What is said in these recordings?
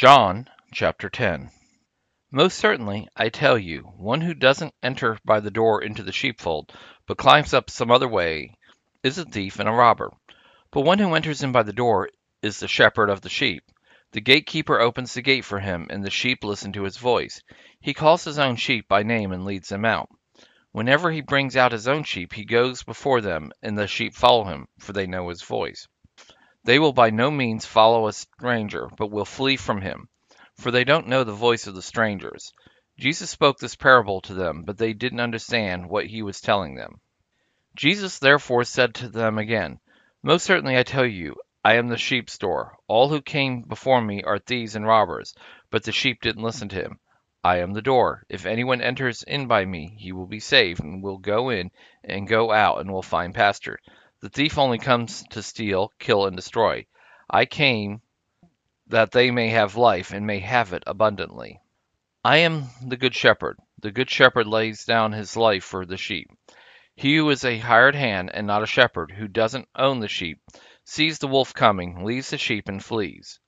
John chapter 10 Most certainly, I tell you, one who doesn't enter by the door into the sheepfold, but climbs up some other way, is a thief and a robber. But one who enters in by the door is the shepherd of the sheep. The gatekeeper opens the gate for him, and the sheep listen to his voice. He calls his own sheep by name and leads them out. Whenever he brings out his own sheep, he goes before them, and the sheep follow him, for they know his voice. They will by no means follow a stranger, but will flee from him, for they don't know the voice of the strangers. Jesus spoke this parable to them, but they didn't understand what he was telling them. Jesus therefore said to them again, Most certainly I tell you, I am the sheep's door. All who came before me are thieves and robbers, but the sheep didn't listen to him. I am the door. If anyone enters in by me, he will be saved, and will go in and go out, and will find pasture. The thief only comes to steal, kill, and destroy. I came that they may have life, and may have it abundantly. I am the good shepherd. The good shepherd lays down his life for the sheep. He who is a hired hand and not a shepherd, who doesn't own the sheep, sees the wolf coming, leaves the sheep, and flees.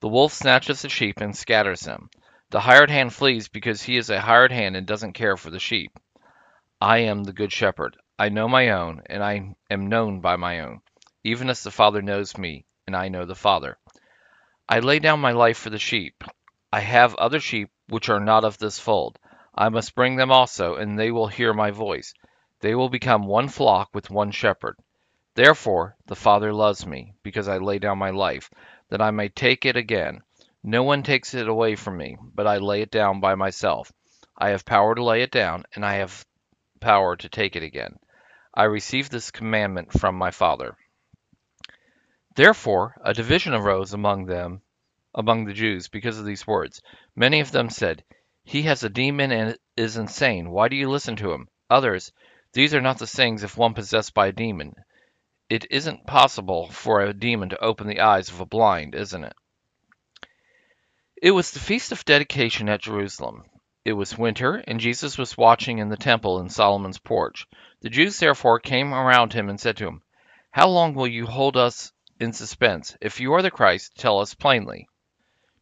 The wolf snatches the sheep and scatters them. The hired hand flees because he is a hired hand and doesn't care for the sheep. I am the good shepherd. I know my own, and I am known by my own, even as the Father knows me, and I know the Father. I lay down my life for the sheep. I have other sheep which are not of this fold. I must bring them also, and they will hear my voice. They will become one flock with one shepherd. Therefore the Father loves me, because I lay down my life, that I may take it again. No one takes it away from me, but I lay it down by myself. I have power to lay it down, and I have power to take it again. I received this commandment from my Father. Therefore a division arose among them, among the Jews, because of these words. Many of them said, He has a demon and is insane. Why do you listen to him? Others, These are not the sayings of one possessed by a demon. It isn't possible for a demon to open the eyes of a blind, isn't it? It was the feast of dedication at Jerusalem. It was winter, and Jesus was watching in the temple in Solomon's porch. The Jews therefore came around him and said to him, How long will you hold us in suspense? If you are the Christ, tell us plainly.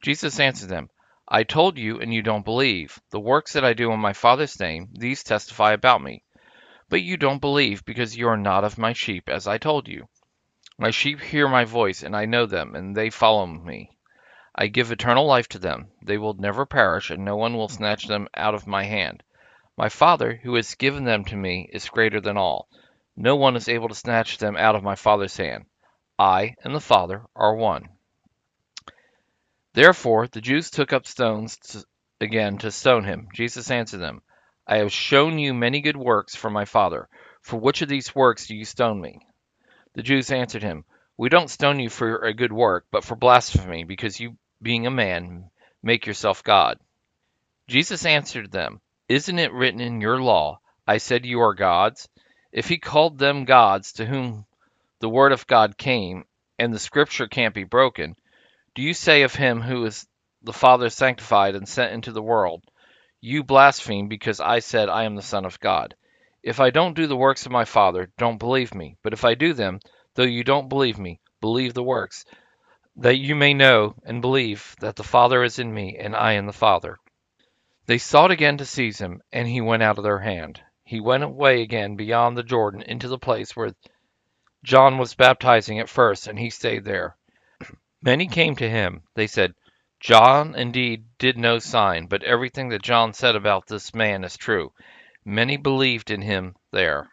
Jesus answered them, I told you, and you don't believe. The works that I do in my Father's name, these testify about me. But you don't believe, because you are not of my sheep, as I told you. My sheep hear my voice, and I know them, and they follow me. I give eternal life to them. They will never perish, and no one will snatch them out of my hand. My Father, who has given them to me, is greater than all. No one is able to snatch them out of my Father's hand. I and the Father are one. Therefore the Jews took up stones to, again to stone him. Jesus answered them, I have shown you many good works from my Father. For which of these works do you stone me? The Jews answered him, We don't stone you for a good work, but for blasphemy, because you, being a man, make yourself God. Jesus answered them, Isn't it written in your law, I said you are gods? If he called them gods to whom the word of God came, and the scripture can't be broken, do you say of him who is the Father sanctified and sent into the world, You blaspheme because I said I am the Son of God? If I don't do the works of my Father, don't believe me. But if I do them, though you don't believe me, believe the works, that you may know and believe that the Father is in me and I in the Father. They sought again to seize him, and he went out of their hand. He went away again beyond the Jordan into the place where John was baptizing at first, and he stayed there. Many came to him. They said, John indeed did no sign, but everything that John said about this man is true. Many believed in him there.